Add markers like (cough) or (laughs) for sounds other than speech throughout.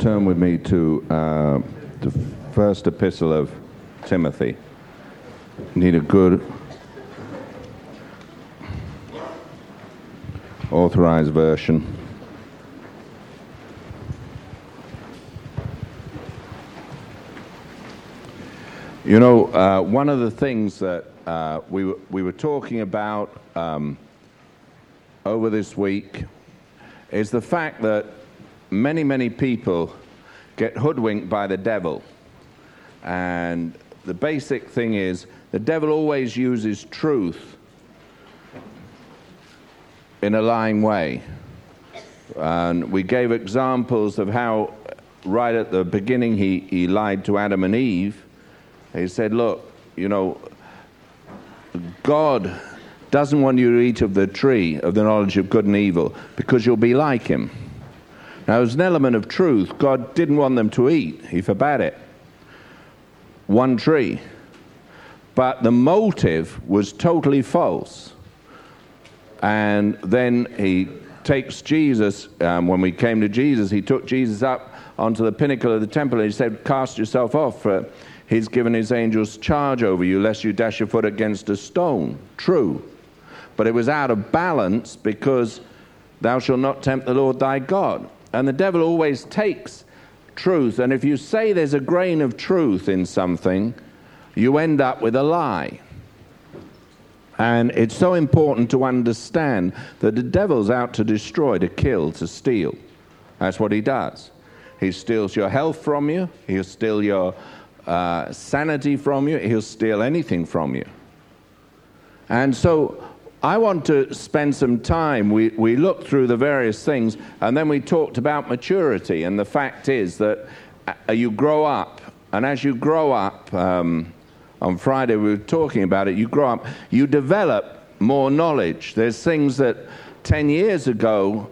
turn with me to uh, the first epistle of Timothy. Need a good authorized version. You know, uh, one of the things that uh, we, were, we were talking about um, over this week is the fact that many, many people get hoodwinked by the devil. And the basic thing is the devil always uses truth in a lying way. And we gave examples of how, right at the beginning, he, he lied to Adam and Eve. He said, Look, you know, God doesn't want you to eat of the tree of the knowledge of good and evil because you'll be like him. Now, there's an element of truth. God didn't want them to eat, He forbade it. One tree. But the motive was totally false. And then He takes Jesus, um, when we came to Jesus, He took Jesus up onto the pinnacle of the temple and He said, Cast yourself off, for He's given His angels charge over you, lest you dash your foot against a stone. True. But it was out of balance because thou shalt not tempt the Lord thy God. And the devil always takes truth, and if you say there's a grain of truth in something, you end up with a lie. And it's so important to understand that the devil's out to destroy, to kill, to steal. That's what he does. He steals your health from you, he'll steal your uh, sanity from you, he'll steal anything from you. And so I want to spend some time. We, we looked through the various things, and then we talked about maturity. And the fact is that uh, you grow up, and as you grow up, um, on Friday we were talking about it, you grow up, you develop more knowledge. There's things that 10 years ago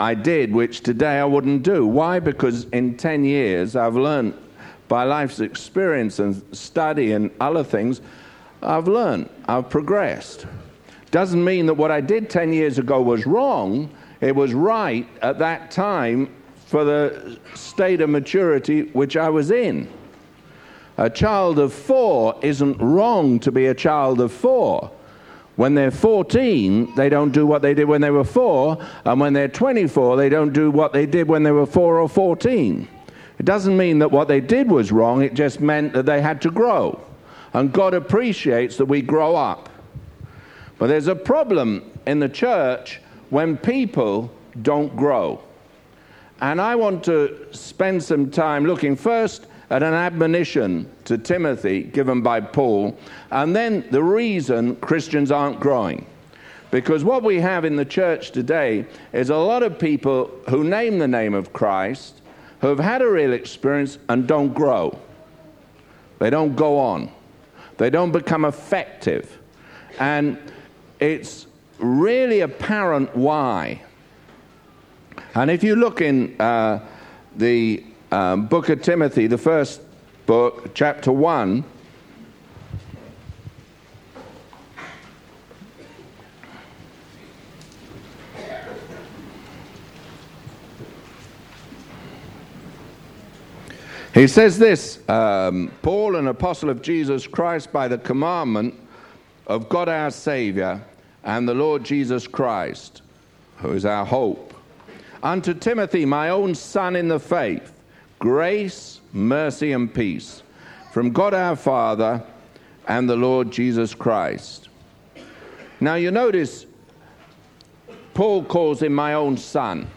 I did, which today I wouldn't do. Why? Because in 10 years I've learned by life's experience and study and other things, I've learned, I've progressed. Doesn't mean that what I did 10 years ago was wrong. It was right at that time for the state of maturity which I was in. A child of four isn't wrong to be a child of four. When they're 14, they don't do what they did when they were four, and when they're 24, they don't do what they did when they were four or 14. It doesn't mean that what they did was wrong, it just meant that they had to grow. And God appreciates that we grow up. But there's a problem in the church when people don't grow. And I want to spend some time looking first at an admonition to Timothy given by Paul, and then the reason Christians aren't growing. Because what we have in the church today is a lot of people who name the name of Christ, who have had a real experience and don't grow. They don't go on. They don't become effective. And it's really apparent why. And if you look in uh, the um, book of Timothy, the first book, chapter 1, He says this um, Paul, an apostle of Jesus Christ, by the commandment of God our Savior and the Lord Jesus Christ, who is our hope. Unto Timothy, my own son in the faith, grace, mercy, and peace from God our Father and the Lord Jesus Christ. Now you notice Paul calls him my own son.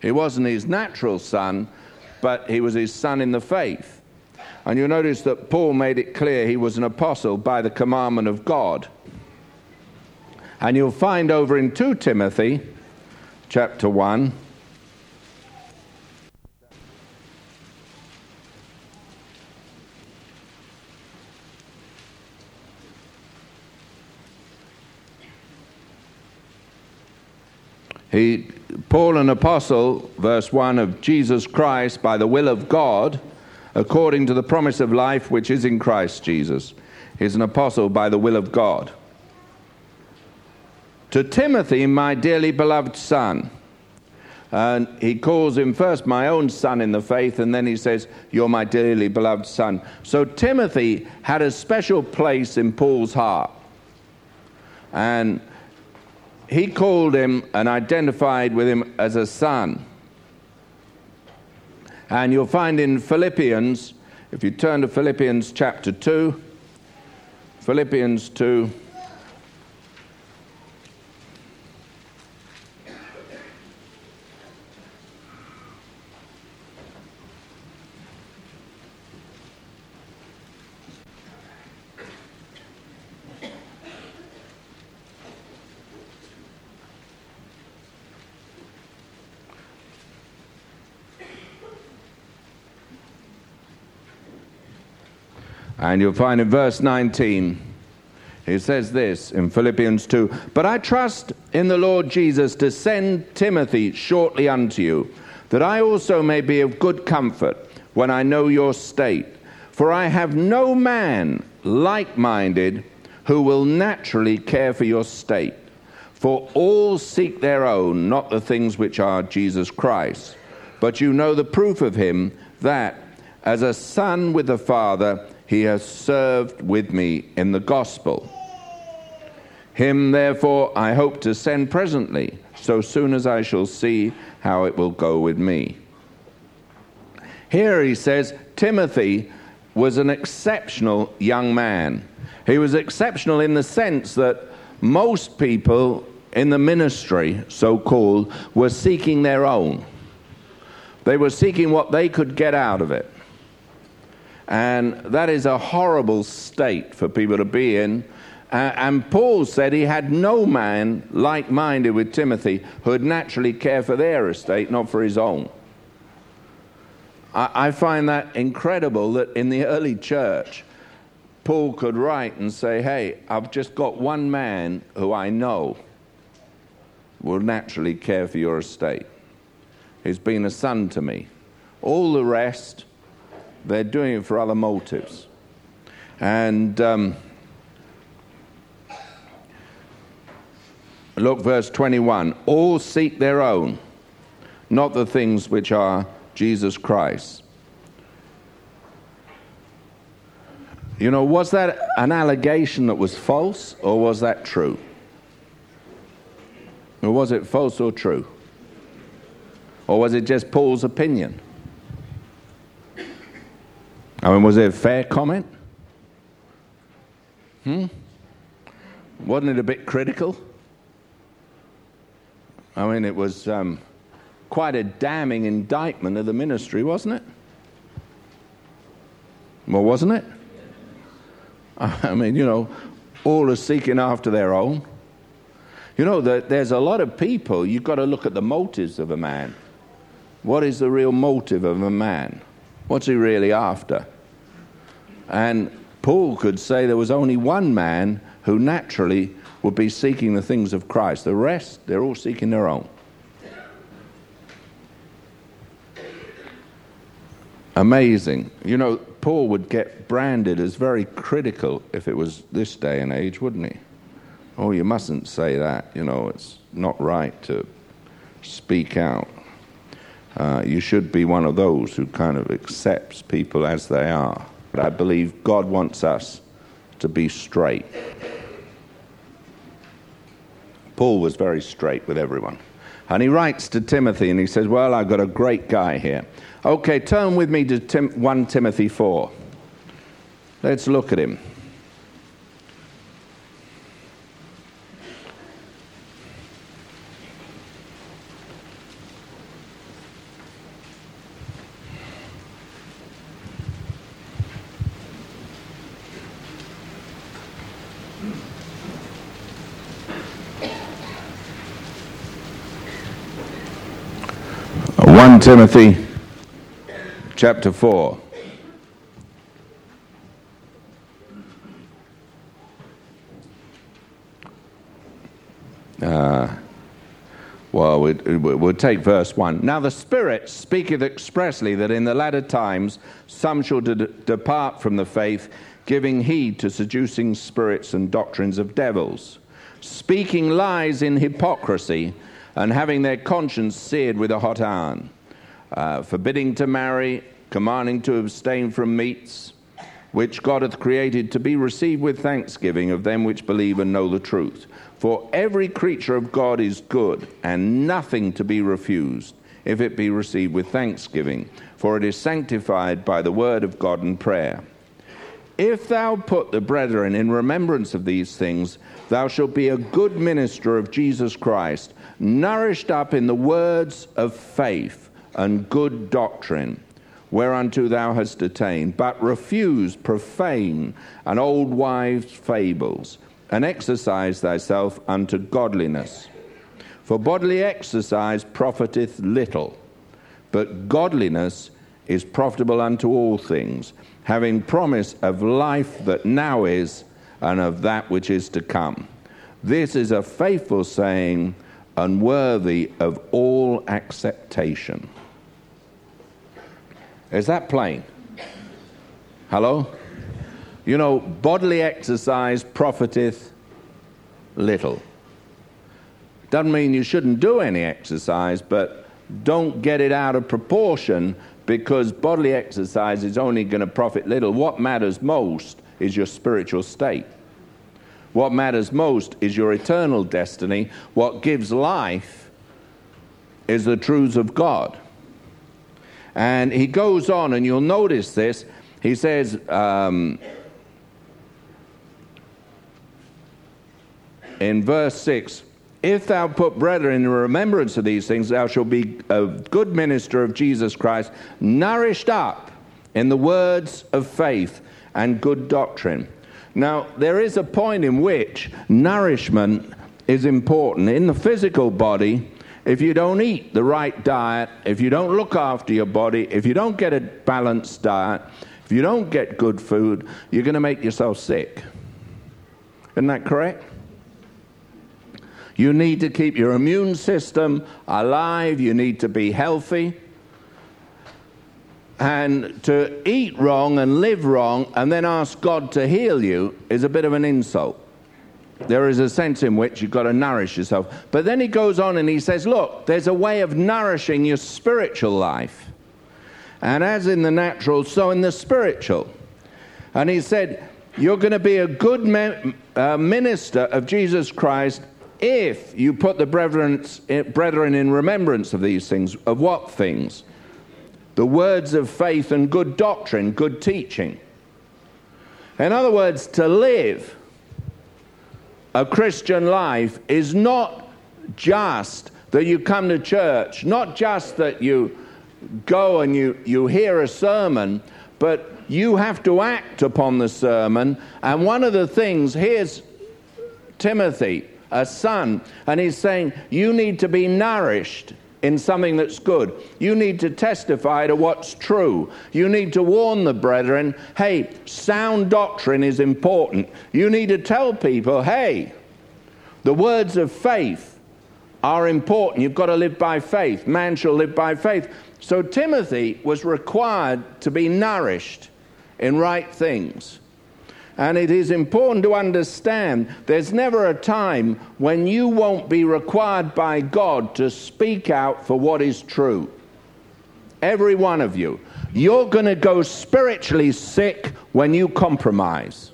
He wasn't his natural son, but he was his son in the faith. And you'll notice that Paul made it clear he was an apostle by the commandment of God. And you'll find over in 2 Timothy chapter 1. He, Paul, an apostle, verse 1 of Jesus Christ by the will of God according to the promise of life which is in Christ Jesus. He's an apostle by the will of God. To Timothy, my dearly beloved son, And he calls him first my own son in the faith, and then he says, You're my dearly beloved son. So Timothy had a special place in Paul's heart. And he called him and identified with him as a son. And you'll find in Philippians, if you turn to Philippians chapter 2, Philippians 2. And you'll find in verse 19, he says this in Philippians 2 But I trust in the Lord Jesus to send Timothy shortly unto you, that I also may be of good comfort when I know your state. For I have no man like minded who will naturally care for your state. For all seek their own, not the things which are Jesus Christ. But you know the proof of him that, as a son with the Father, he has served with me in the gospel. Him, therefore, I hope to send presently, so soon as I shall see how it will go with me. Here he says Timothy was an exceptional young man. He was exceptional in the sense that most people in the ministry, so called, were seeking their own. They were seeking what they could get out of it. And that is a horrible state for people to be in. Uh, and Paul said he had no man like minded with Timothy who would naturally care for their estate, not for his own. I, I find that incredible that in the early church, Paul could write and say, Hey, I've just got one man who I know will naturally care for your estate. He's been a son to me. All the rest, they're doing it for other motives. And um, look, verse 21 all seek their own, not the things which are Jesus Christ. You know, was that an allegation that was false, or was that true? Or was it false or true? Or was it just Paul's opinion? I mean, was it a fair comment? Hmm? Wasn't it a bit critical? I mean, it was um, quite a damning indictment of the ministry, wasn't it? Well, wasn't it? I mean, you know, all are seeking after their own. You know, there's a lot of people, you've got to look at the motives of a man. What is the real motive of a man? What's he really after? And Paul could say there was only one man who naturally would be seeking the things of Christ. The rest, they're all seeking their own. Amazing. You know, Paul would get branded as very critical if it was this day and age, wouldn't he? Oh, you mustn't say that. You know, it's not right to speak out. Uh, you should be one of those who kind of accepts people as they are. But I believe God wants us to be straight. Paul was very straight with everyone. And he writes to Timothy and he says, Well, I've got a great guy here. Okay, turn with me to Tim- 1 Timothy 4. Let's look at him. 1 Timothy chapter 4. Uh, well, we'll take verse 1. Now the Spirit speaketh expressly that in the latter times some shall de- depart from the faith, giving heed to seducing spirits and doctrines of devils, speaking lies in hypocrisy and having their conscience seared with a hot iron, uh, forbidding to marry, commanding to abstain from meats, which God hath created to be received with thanksgiving of them which believe and know the truth. For every creature of God is good, and nothing to be refused, if it be received with thanksgiving, for it is sanctified by the word of God and prayer. If thou put the brethren in remembrance of these things, thou shalt be a good minister of Jesus Christ, nourished up in the words of faith and good doctrine, whereunto thou hast attained, but refuse profane and old wives' fables and exercise thyself unto godliness. For bodily exercise profiteth little, but godliness is profitable unto all things, having promise of life that now is and of that which is to come. This is a faithful saying, and worthy of all acceptation. Is that plain? Hello? You know, bodily exercise profiteth little. Doesn't mean you shouldn't do any exercise, but don't get it out of proportion because bodily exercise is only going to profit little. What matters most is your spiritual state. What matters most is your eternal destiny. What gives life is the truths of God. And he goes on, and you'll notice this. He says, um, in verse 6 If thou put brethren in remembrance of these things, thou shalt be a good minister of Jesus Christ, nourished up in the words of faith and good doctrine. Now, there is a point in which nourishment is important. In the physical body, if you don't eat the right diet, if you don't look after your body, if you don't get a balanced diet, if you don't get good food, you're going to make yourself sick. Isn't that correct? You need to keep your immune system alive. You need to be healthy. And to eat wrong and live wrong and then ask God to heal you is a bit of an insult. There is a sense in which you've got to nourish yourself. But then he goes on and he says, Look, there's a way of nourishing your spiritual life. And as in the natural, so in the spiritual. And he said, You're going to be a good me- uh, minister of Jesus Christ if you put the brethren in remembrance of these things, of what things? The words of faith and good doctrine, good teaching. In other words, to live a Christian life is not just that you come to church, not just that you go and you, you hear a sermon, but you have to act upon the sermon. And one of the things, here's Timothy, a son. And he's saying, You need to be nourished in something that's good. You need to testify to what's true. You need to warn the brethren hey, sound doctrine is important. You need to tell people hey, the words of faith are important. You've got to live by faith. Man shall live by faith. So Timothy was required to be nourished in right things. And it is important to understand there's never a time when you won't be required by God to speak out for what is true. Every one of you. You're going to go spiritually sick when you compromise.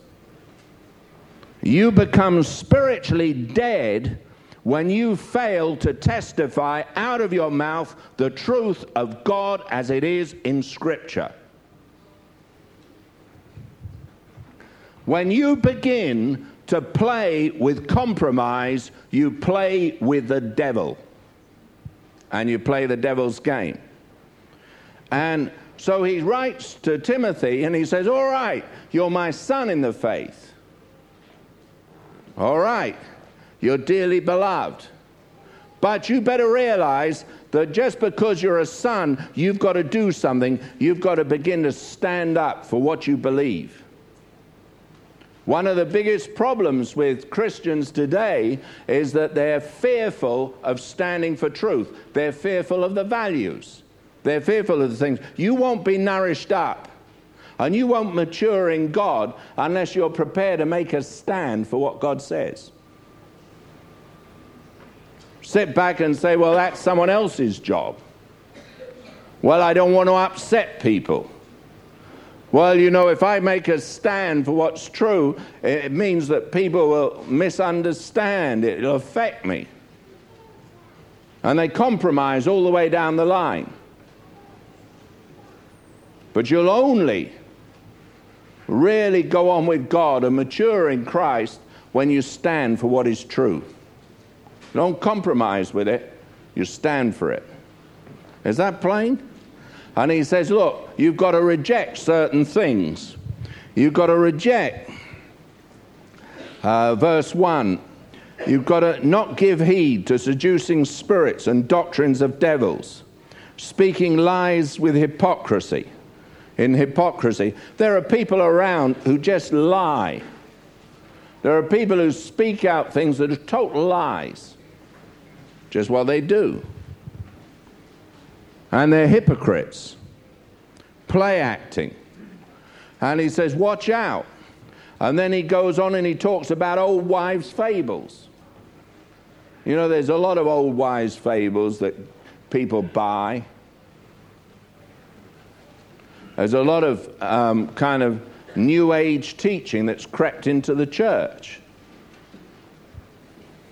You become spiritually dead when you fail to testify out of your mouth the truth of God as it is in Scripture. When you begin to play with compromise, you play with the devil. And you play the devil's game. And so he writes to Timothy and he says, All right, you're my son in the faith. All right, you're dearly beloved. But you better realize that just because you're a son, you've got to do something. You've got to begin to stand up for what you believe. One of the biggest problems with Christians today is that they're fearful of standing for truth. They're fearful of the values. They're fearful of the things. You won't be nourished up and you won't mature in God unless you're prepared to make a stand for what God says. sit back and say, well, that's someone else's job. Well, I don't want to upset people. Well, you know, if I make a stand for what's true, it means that people will misunderstand. It'll affect me. And they compromise all the way down the line. But you'll only really go on with God and mature in Christ when you stand for what is true. Don't compromise with it, you stand for it. Is that plain? And he says, Look, you've got to reject certain things. You've got to reject. Uh, verse 1 You've got to not give heed to seducing spirits and doctrines of devils, speaking lies with hypocrisy. In hypocrisy, there are people around who just lie. There are people who speak out things that are total lies, just what they do. And they're hypocrites, play acting. And he says, Watch out. And then he goes on and he talks about old wives' fables. You know, there's a lot of old wives' fables that people buy. There's a lot of um, kind of new age teaching that's crept into the church.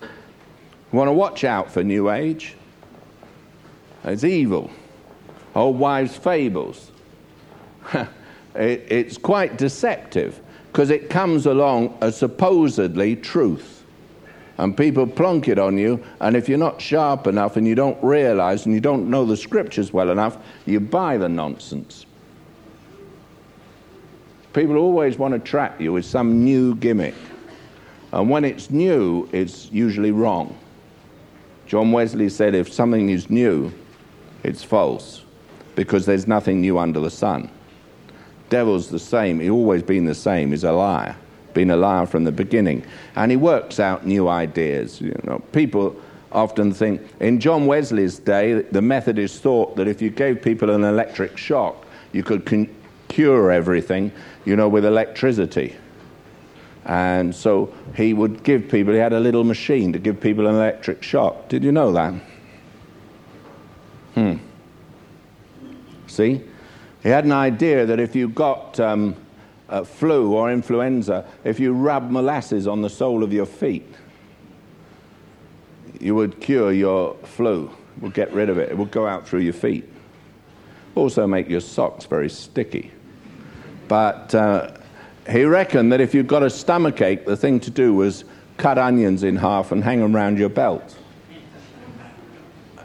You want to watch out for new age. It's evil. Old wives' fables. (laughs) it, it's quite deceptive because it comes along as supposedly truth. And people plonk it on you, and if you're not sharp enough and you don't realize and you don't know the scriptures well enough, you buy the nonsense. People always want to trap you with some new gimmick. And when it's new, it's usually wrong. John Wesley said if something is new, it's false because there's nothing new under the sun. Devil's the same, he's always been the same, he's a liar, been a liar from the beginning. And he works out new ideas. You know, people often think in John Wesley's day, the Methodists thought that if you gave people an electric shock, you could con- cure everything you know, with electricity. And so he would give people, he had a little machine to give people an electric shock. Did you know that? Hmm. See? He had an idea that if you got um, flu or influenza, if you rub molasses on the sole of your feet, you would cure your flu. It would get rid of it. It would go out through your feet. Also, make your socks very sticky. But uh, he reckoned that if you've got a stomach ache, the thing to do was cut onions in half and hang them around your belt.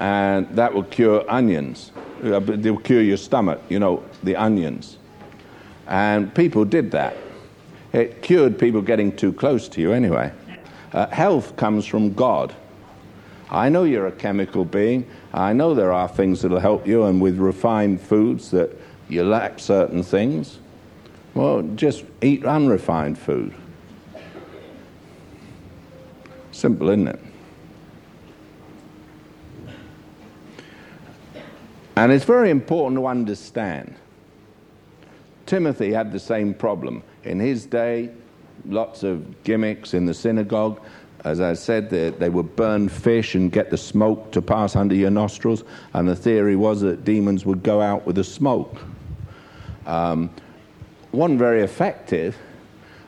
And that will cure onions. Uh, They'll cure your stomach, you know, the onions. And people did that. It cured people getting too close to you anyway. Uh, health comes from God. I know you're a chemical being. I know there are things that'll help you, and with refined foods that you lack certain things. Well, just eat unrefined food. Simple, isn't it? And it's very important to understand. Timothy had the same problem. In his day, lots of gimmicks in the synagogue. As I said, they, they, would burn fish and get the smoke to pass under your nostrils, and the theory was that demons would go out with the smoke. Um, one very effective.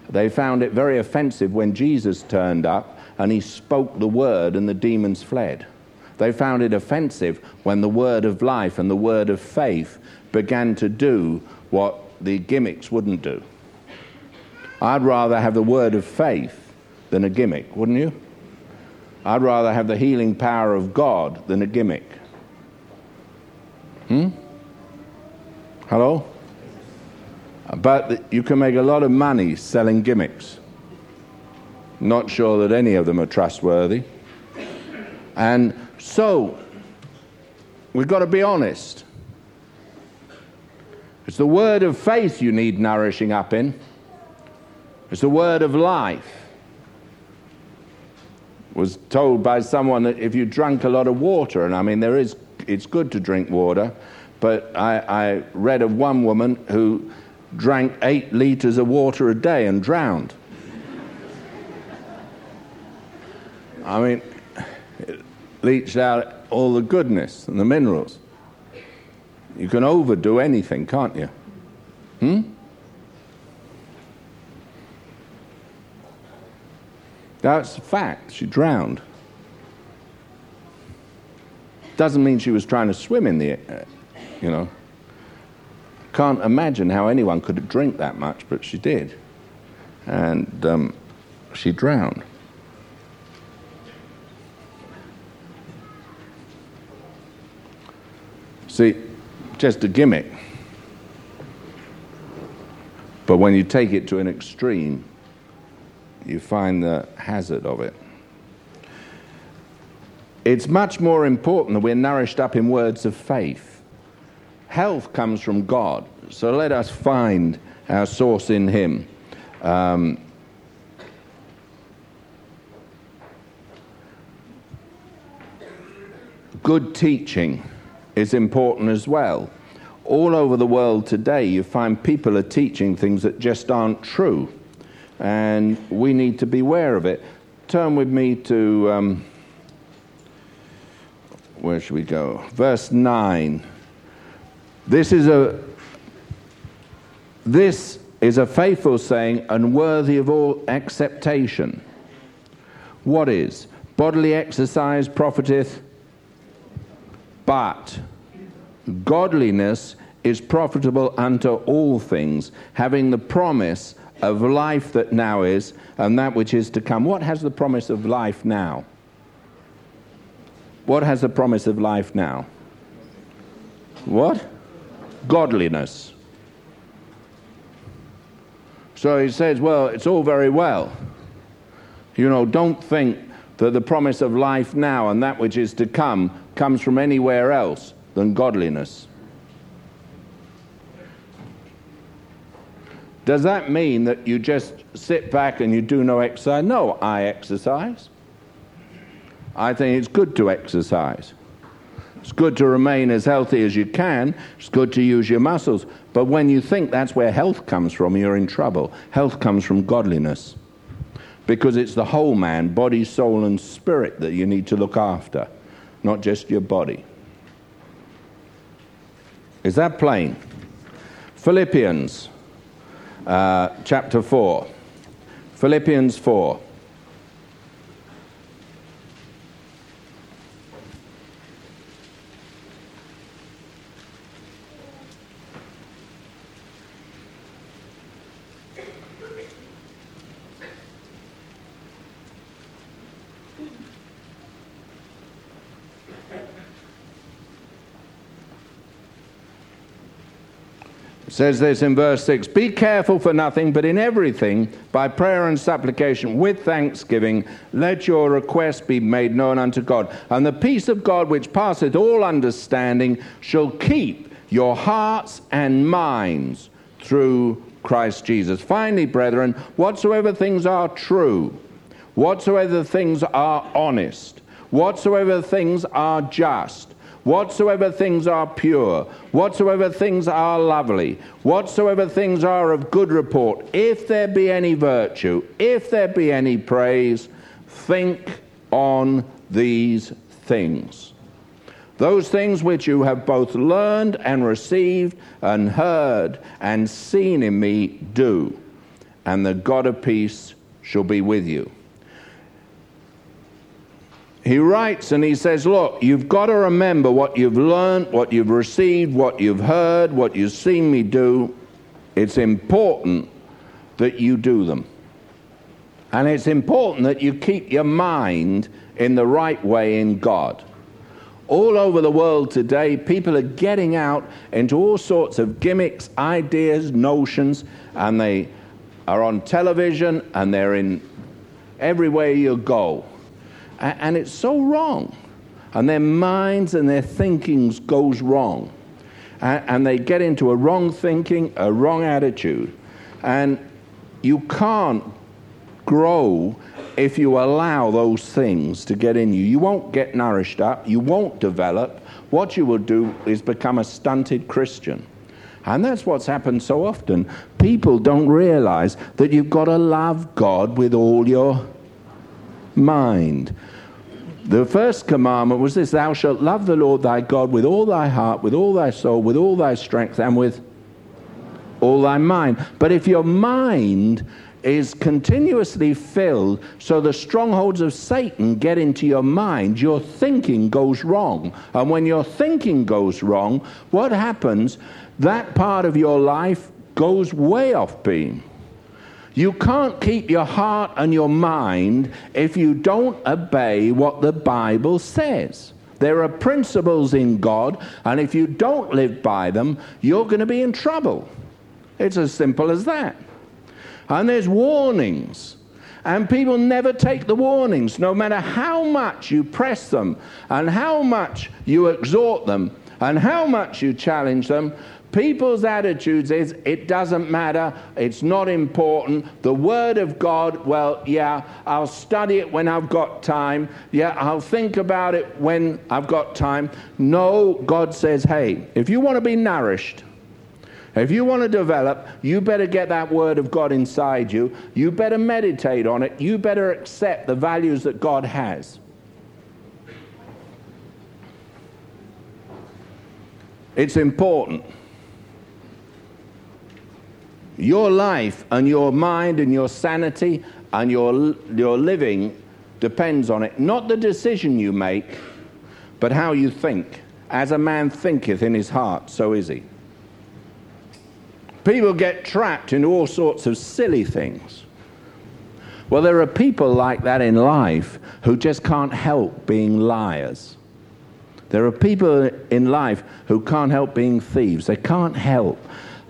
They found it very offensive when Jesus turned up and he spoke the word and the demons fled. They found it offensive when the word of life and the word of faith began to do what the gimmicks wouldn't do. I'd rather have the word of faith than a gimmick, wouldn't you? I'd rather have the healing power of God than a gimmick. Hmm? Hello? But you can make a lot of money selling gimmicks. Not sure that any of them are trustworthy. And so, we've got to be honest. It's the word of faith you need nourishing up in, it's the word of life. Was told by someone that if you drank a lot of water, and I mean, there is, it's good to drink water, but I, I read of one woman who drank eight liters of water a day and drowned. I mean, leached out all the goodness and the minerals. You can overdo anything, can't you? Hmm? That's a fact. She drowned. Doesn't mean she was trying to swim in the, uh, you know. Can't imagine how anyone could drink that much, but she did. And um, she drowned. See, just a gimmick. But when you take it to an extreme, you find the hazard of it. It's much more important that we're nourished up in words of faith. Health comes from God, so let us find our source in Him. Um, good teaching is important as well. All over the world today, you find people are teaching things that just aren't true, and we need to be aware of it. Turn with me to, um, where should we go? Verse 9. This is a this is a faithful saying and worthy of all acceptation. What is? Bodily exercise profiteth, but godliness is profitable unto all things, having the promise of life that now is and that which is to come. What has the promise of life now? What has the promise of life now? What? Godliness. So he says, well, it's all very well. You know, don't think that the promise of life now and that which is to come comes from anywhere else than godliness. Does that mean that you just sit back and you do no exercise? No, I exercise. I think it's good to exercise. It's good to remain as healthy as you can. It's good to use your muscles. But when you think that's where health comes from, you're in trouble. Health comes from godliness. Because it's the whole man, body, soul, and spirit that you need to look after, not just your body. Is that plain? Philippians uh, chapter 4. Philippians 4. Says this in verse 6 Be careful for nothing, but in everything, by prayer and supplication, with thanksgiving, let your requests be made known unto God. And the peace of God, which passeth all understanding, shall keep your hearts and minds through Christ Jesus. Finally, brethren, whatsoever things are true, whatsoever things are honest, whatsoever things are just, whatsoever things are pure, whatsoever things are lovely, whatsoever things are of good report, if there be any virtue, if there be any praise, think on these things. Those things which you have both learned and received and heard and seen in me, do, and the God of peace shall be with you he writes and he says, Look, you've got to remember what you've learned, what you've received, what you've heard, what you've seen me do. It's important that you do them. And it's important that you keep your mind in the right way in God. All over the world today, people are getting out into all sorts of gimmicks, ideas, notions, and they are on television and they're in everywhere you go and it's so wrong. And their minds and their thinkings goes wrong. And they get into a wrong thinking, a wrong attitude. And you can't grow if you allow those things to get in you. You won't get nourished up, you won't develop. What you will do is become a stunted Christian. And that's what's happened so often. People don't realize that you've got to love God with all your mind. The first commandment was this Thou shalt love the Lord thy God with all thy heart, with all thy soul, with all thy strength, and with all thy mind. But if your mind is continuously filled, so the strongholds of Satan get into your mind, your thinking goes wrong. And when your thinking goes wrong, what happens? That part of your life goes way off beam. You can't keep your heart and your mind if you don't obey what the Bible says. There are principles in God, and if you don't live by them, you're going to be in trouble. It's as simple as that. And there's warnings. And people never take the warnings, no matter how much you press them, and how much you exhort them, and how much you challenge them. People's attitudes is it doesn't matter, it's not important. The Word of God, well, yeah, I'll study it when I've got time. Yeah, I'll think about it when I've got time. No, God says, hey, if you want to be nourished, if you want to develop, you better get that Word of God inside you. You better meditate on it. You better accept the values that God has. It's important. Your life and your mind and your sanity and your, your living depends on it. Not the decision you make, but how you think. As a man thinketh in his heart, so is he. People get trapped in all sorts of silly things. Well, there are people like that in life who just can't help being liars. There are people in life who can't help being thieves. They can't help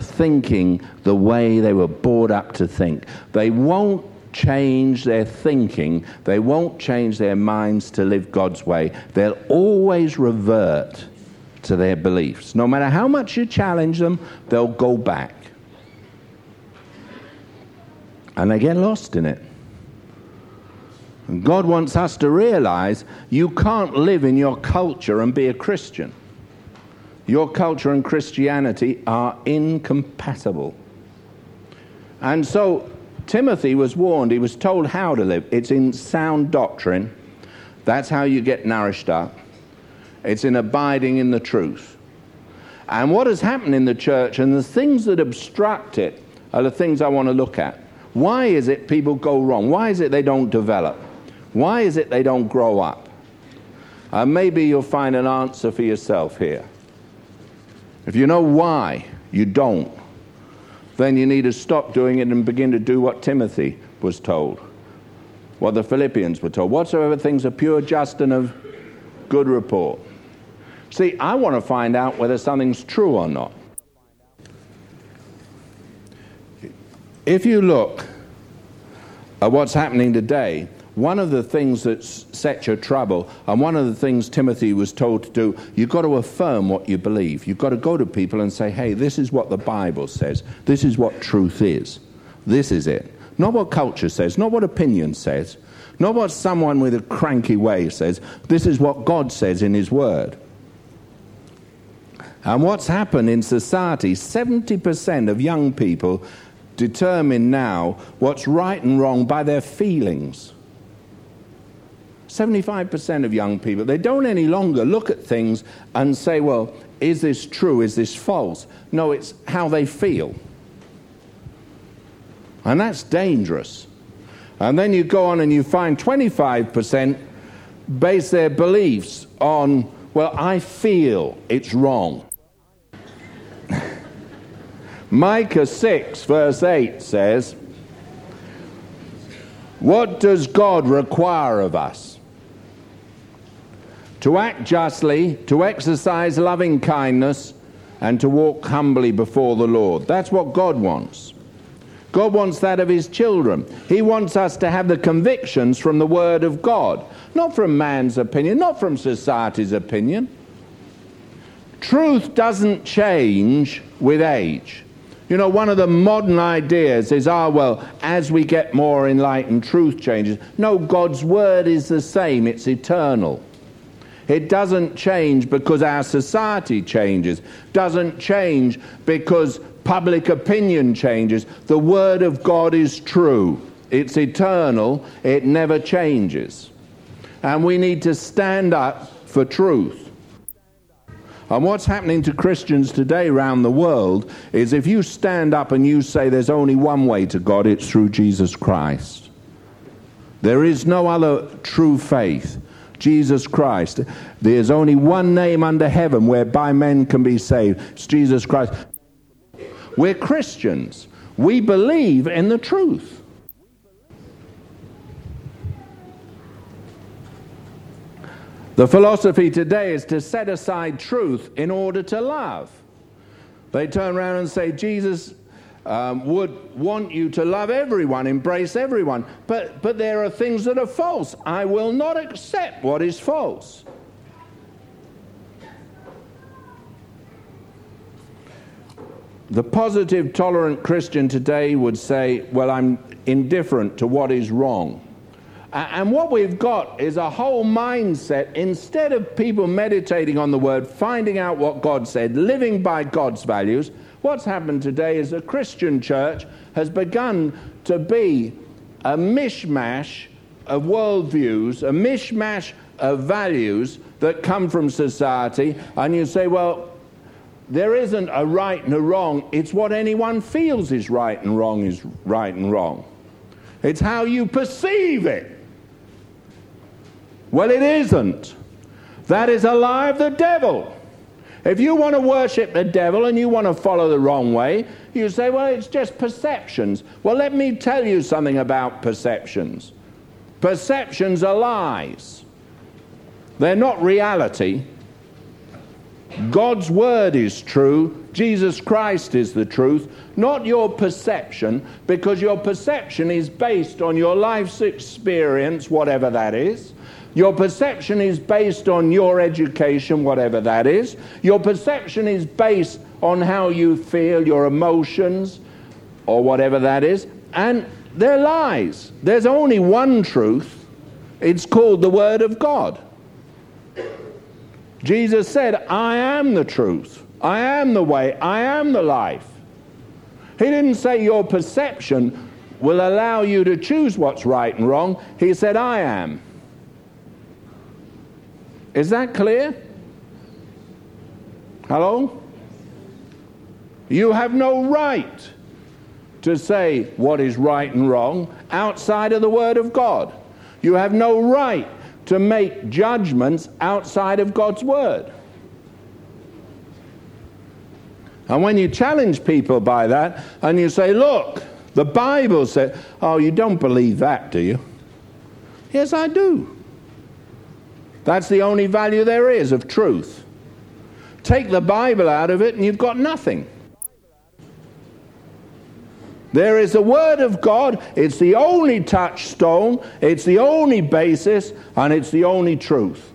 thinking the way they were brought up to think. They won't change their thinking, they won't change their minds to live God's way. They'll always revert to their beliefs. No matter how much you challenge them, they'll go back and they get lost in it. God wants us to realize you can't live in your culture and be a Christian. Your culture and Christianity are incompatible. And so Timothy was warned, he was told how to live. It's in sound doctrine. That's how you get nourished up. It's in abiding in the truth. And what has happened in the church and the things that obstruct it are the things I want to look at. Why is it people go wrong? Why is it they don't develop? Why is it they don't grow up? Uh, maybe you'll find an answer for yourself here. If you know why you don't, then you need to stop doing it and begin to do what Timothy was told, what the Philippians were told. Whatsoever things are pure, just, and of good report. See, I want to find out whether something's true or not. If you look at what's happening today, one of the things that sets your trouble, and one of the things Timothy was told to do, you've got to affirm what you believe. You've got to go to people and say, hey, this is what the Bible says. This is what truth is. This is it. Not what culture says, not what opinion says, not what someone with a cranky way says. This is what God says in His Word. And what's happened in society, 70% of young people determine now what's right and wrong by their feelings. 75% of young people, they don't any longer look at things and say, well, is this true? Is this false? No, it's how they feel. And that's dangerous. And then you go on and you find 25% base their beliefs on, well, I feel it's wrong. (laughs) Micah 6, verse 8 says, What does God require of us? To act justly, to exercise loving kindness, and to walk humbly before the Lord. That's what God wants. God wants that of His children. He wants us to have the convictions from the Word of God, not from man's opinion, not from society's opinion. Truth doesn't change with age. You know, one of the modern ideas is, ah, well, as we get more enlightened, truth changes. No, God's word is the same, it's eternal. It doesn't change because our society changes, doesn't change because public opinion changes. The word of God is true, it's eternal, it never changes. And we need to stand up for truth. And what's happening to Christians today around the world is if you stand up and you say there's only one way to God, it's through Jesus Christ. There is no other true faith. Jesus Christ. There's only one name under heaven whereby men can be saved. It's Jesus Christ. We're Christians. We believe in the truth. The philosophy today is to set aside truth in order to love. They turn around and say, Jesus um, would want you to love everyone, embrace everyone. But, but there are things that are false. I will not accept what is false. The positive, tolerant Christian today would say, Well, I'm indifferent to what is wrong. And what we've got is a whole mindset, instead of people meditating on the word, finding out what God said, living by God's values, what's happened today is the Christian church has begun to be a mishmash of worldviews, a mishmash of values that come from society. And you say, well, there isn't a right and a wrong, it's what anyone feels is right and wrong is right and wrong. It's how you perceive it. Well, it isn't. That is a lie of the devil. If you want to worship the devil and you want to follow the wrong way, you say, well, it's just perceptions. Well, let me tell you something about perceptions. Perceptions are lies, they're not reality. God's word is true. Jesus Christ is the truth, not your perception, because your perception is based on your life's experience, whatever that is. Your perception is based on your education, whatever that is. Your perception is based on how you feel, your emotions, or whatever that is. And they're lies. There's only one truth. It's called the Word of God. Jesus said, I am the truth. I am the way. I am the life. He didn't say your perception will allow you to choose what's right and wrong. He said, I am. Is that clear? Hello? You have no right to say what is right and wrong outside of the Word of God. You have no right to make judgments outside of God's Word. And when you challenge people by that and you say, look, the Bible says, oh, you don't believe that, do you? Yes, I do. That's the only value there is of truth. Take the Bible out of it and you've got nothing. There is the Word of God, it's the only touchstone, it's the only basis, and it's the only truth.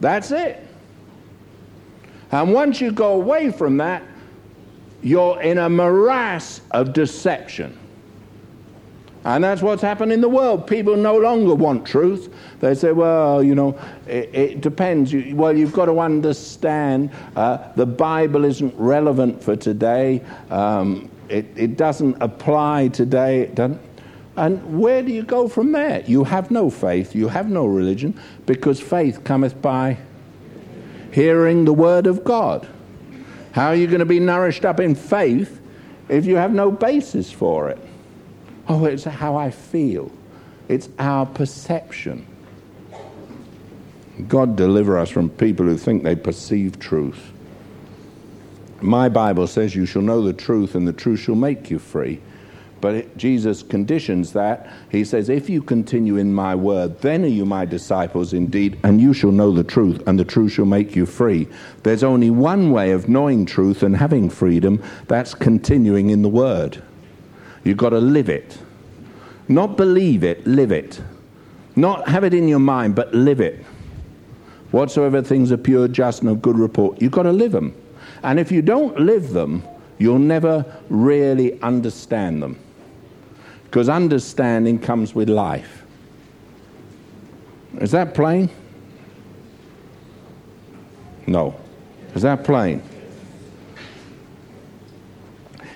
That's it. And once you go away from that, you're in a morass of deception. And that's what's happened in the world. People no longer want truth. They say, well, you know, it, it depends. You, well, you've got to understand uh, the Bible isn't relevant for today. Um, it, it doesn't apply today. It doesn't. And where do you go from there? You have no faith, you have no religion, because faith cometh by hearing the word of God. How are you going to be nourished up in faith if you have no basis for it? Oh, it's how I feel. It's our perception. God deliver us from people who think they perceive truth. My Bible says you shall know the truth and the truth shall make you free. But it, Jesus conditions that. He says, If you continue in my word, then are you my disciples indeed, and you shall know the truth, and the truth shall make you free. There's only one way of knowing truth and having freedom that's continuing in the word. You've got to live it. Not believe it, live it. Not have it in your mind, but live it. Whatsoever things are pure, just, and of good report, you've got to live them. And if you don't live them, you'll never really understand them. Because understanding comes with life. Is that plain? No. Is that plain?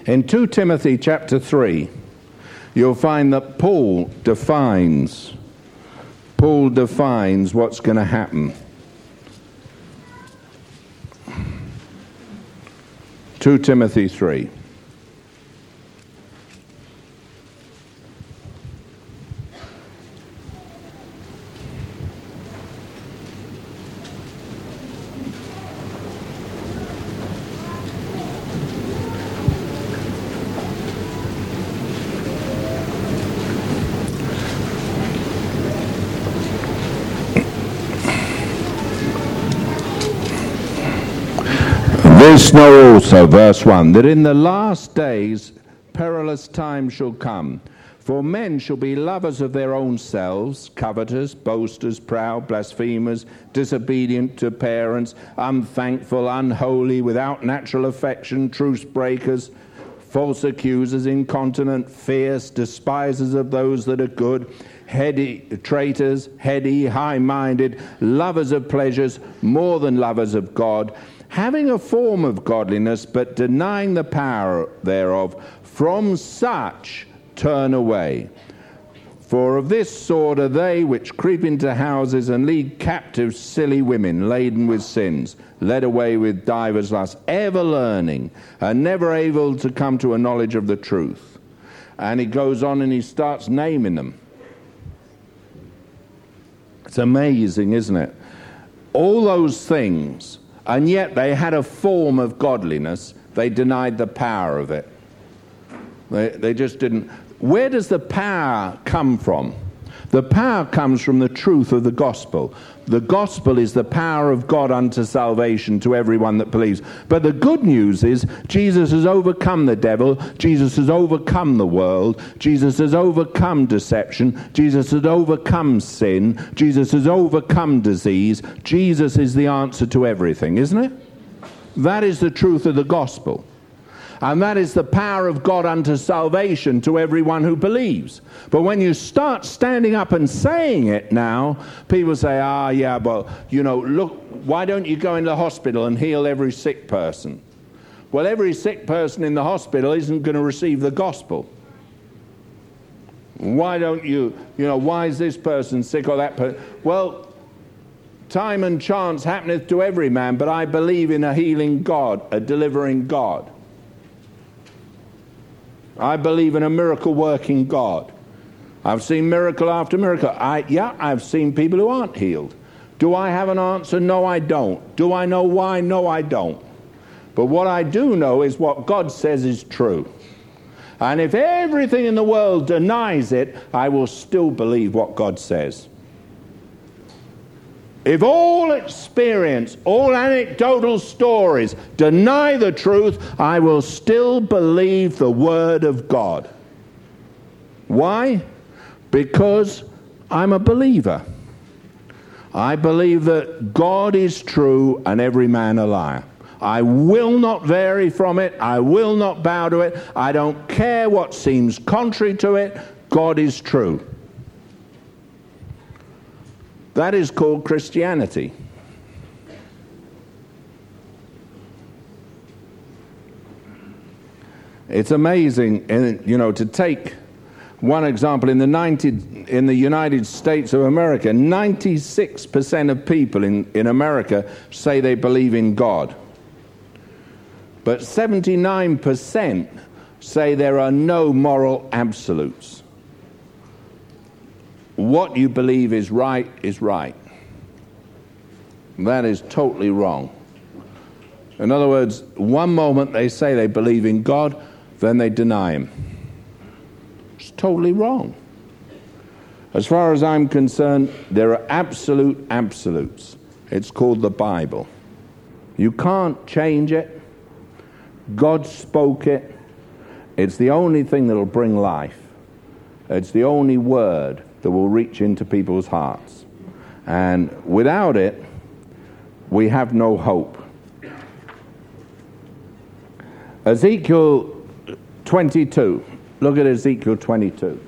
In 2 Timothy chapter 3, you'll find that Paul defines Paul defines what's going to happen. 2 Timothy 3. Know also, verse 1, that in the last days perilous times shall come. For men shall be lovers of their own selves, covetous, boasters, proud, blasphemers, disobedient to parents, unthankful, unholy, without natural affection, truce breakers, false accusers, incontinent, fierce, despisers of those that are good, heady, traitors, heady, high minded, lovers of pleasures more than lovers of God having a form of godliness, but denying the power thereof, from such turn away. For of this sort are they which creep into houses and lead captive silly women laden with sins, led away with divers lusts, ever learning, and never able to come to a knowledge of the truth. And he goes on and he starts naming them. It's amazing, isn't it? All those things and yet they had a form of godliness. They denied the power of it. They, they just didn't. Where does the power come from? The power comes from the truth of the gospel. The gospel is the power of God unto salvation to everyone that believes. But the good news is Jesus has overcome the devil, Jesus has overcome the world, Jesus has overcome deception, Jesus has overcome sin, Jesus has overcome disease. Jesus is the answer to everything, isn't it? That is the truth of the gospel. And that is the power of God unto salvation to everyone who believes. But when you start standing up and saying it now, people say, ah, yeah, but, you know, look, why don't you go into the hospital and heal every sick person? Well, every sick person in the hospital isn't going to receive the gospel. Why don't you, you know, why is this person sick or that person? Well, time and chance happeneth to every man, but I believe in a healing God, a delivering God. I believe in a miracle working God. I've seen miracle after miracle. I, yeah, I've seen people who aren't healed. Do I have an answer? No, I don't. Do I know why? No, I don't. But what I do know is what God says is true. And if everything in the world denies it, I will still believe what God says. If all experience, all anecdotal stories deny the truth, I will still believe the Word of God. Why? Because I'm a believer. I believe that God is true and every man a liar. I will not vary from it. I will not bow to it. I don't care what seems contrary to it. God is true. That is called Christianity. It's amazing, you know, to take one example in the 90, in the United States of America, 96% of people in, in America say they believe in God. But 79% say there are no moral absolutes what you believe is right is right. That is totally wrong. In other words, one moment they say they believe in God, then they deny Him. It's totally wrong. As far as I'm concerned, there are absolute absolutes. It's called the Bible. You can't change it. God spoke it. It's the only thing that'll bring life. It's the only word that will reach into people's hearts. And without it, we have no hope. Ezekiel 22. Look at Ezekiel 22.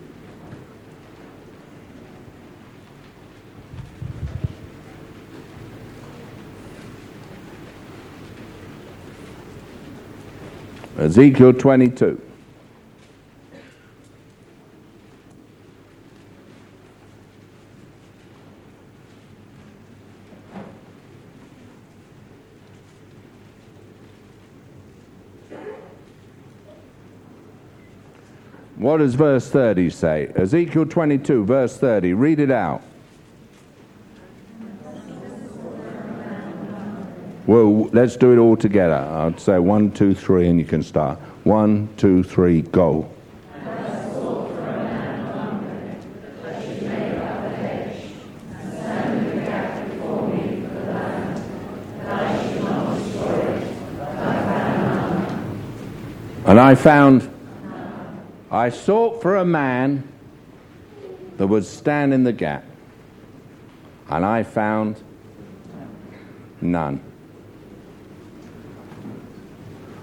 Ezekiel 22. What does verse 30 say? Ezekiel 22, verse 30. Read it out. Well, let's do it all together. I'd say one, two, three, and you can start. One, two, three, go. And I found, I sought for a man that would stand in the gap. And I found none.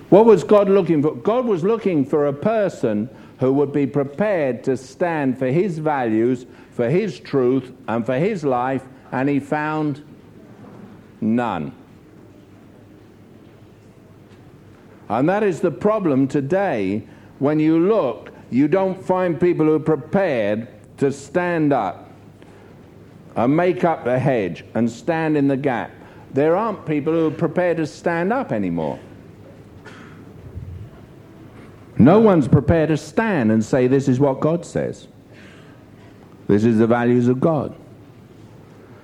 What was God looking for? God was looking for a person who would be prepared to stand for his values, for his truth, and for his life, and he found none. And that is the problem today. When you look, you don't find people who are prepared to stand up and make up the hedge and stand in the gap. There aren't people who are prepared to stand up anymore. No one's prepared to stand and say, This is what God says. This is the values of God.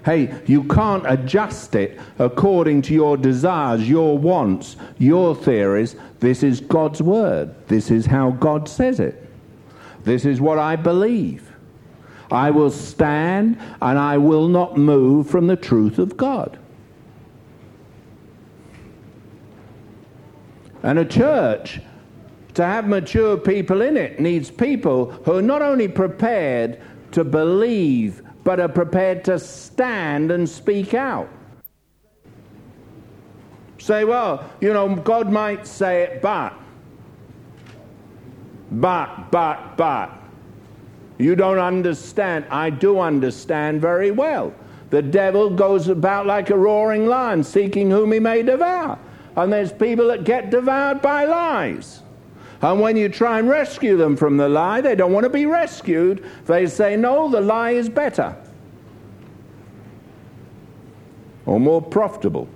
Hey, you can't adjust it according to your desires, your wants, your theories. This is God's word. This is how God says it. This is what I believe. I will stand and I will not move from the truth of God. And a church, to have mature people in it, needs people who are not only prepared to believe but are prepared to stand and speak out. Say, well, you know, God might say it, but, but, but, but. You don't understand. I do understand very well. The devil goes about like a roaring lion, seeking whom he may devour. And there's people that get devoured by lies. And when you try and rescue them from the lie, they don't want to be rescued. They say, no, the lie is better or more profitable.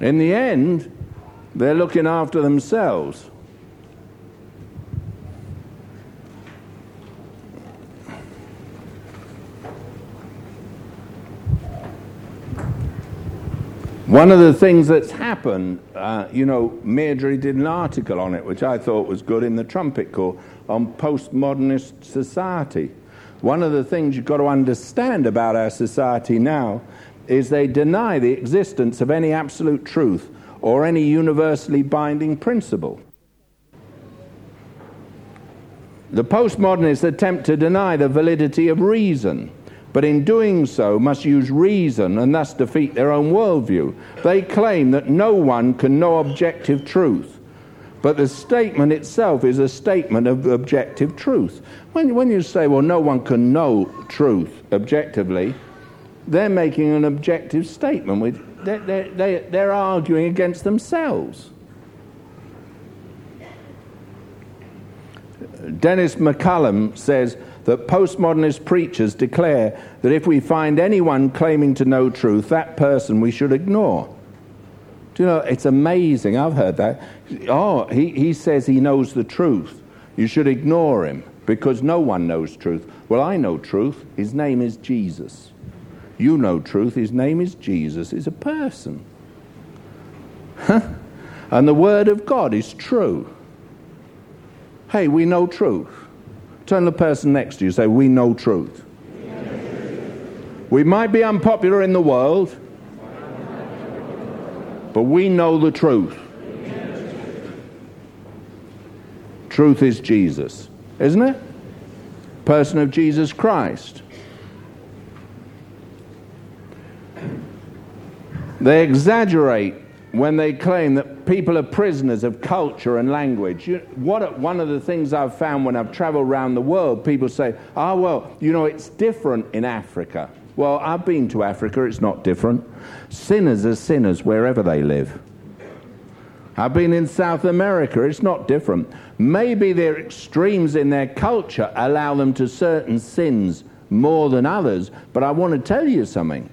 In the end, they're looking after themselves. One of the things that's happened, uh, you know, Mairdre did an article on it, which I thought was good in the Trumpet Call, on postmodernist society. One of the things you've got to understand about our society now is they deny the existence of any absolute truth or any universally binding principle. The postmodernists attempt to deny the validity of reason but in doing so must use reason and thus defeat their own worldview. They claim that no one can know objective truth, but the statement itself is a statement of objective truth. When, when you say, well, no one can know truth objectively, they're making an objective statement. They're, they're, they're arguing against themselves. Dennis McCallum says, that postmodernist preachers declare that if we find anyone claiming to know truth, that person we should ignore. Do you know, it's amazing. I've heard that. Oh, he, he says he knows the truth. You should ignore him because no one knows truth. Well, I know truth. His name is Jesus. You know truth. His name is Jesus. He's a person. and the Word of God is true. Hey, we know truth. Turn the person next to you say, We know truth. We might be unpopular in the world, but we know the truth. Truth is Jesus, isn't it? Person of Jesus Christ. They exaggerate when they claim that people are prisoners of culture and language. You, what, one of the things I've found when I've traveled around the world, people say, ah, oh, well, you know, it's different in Africa. Well, I've been to Africa, it's not different. Sinners are sinners wherever they live. I've been in South America, it's not different. Maybe their extremes in their culture allow them to certain sins more than others, but I want to tell you something.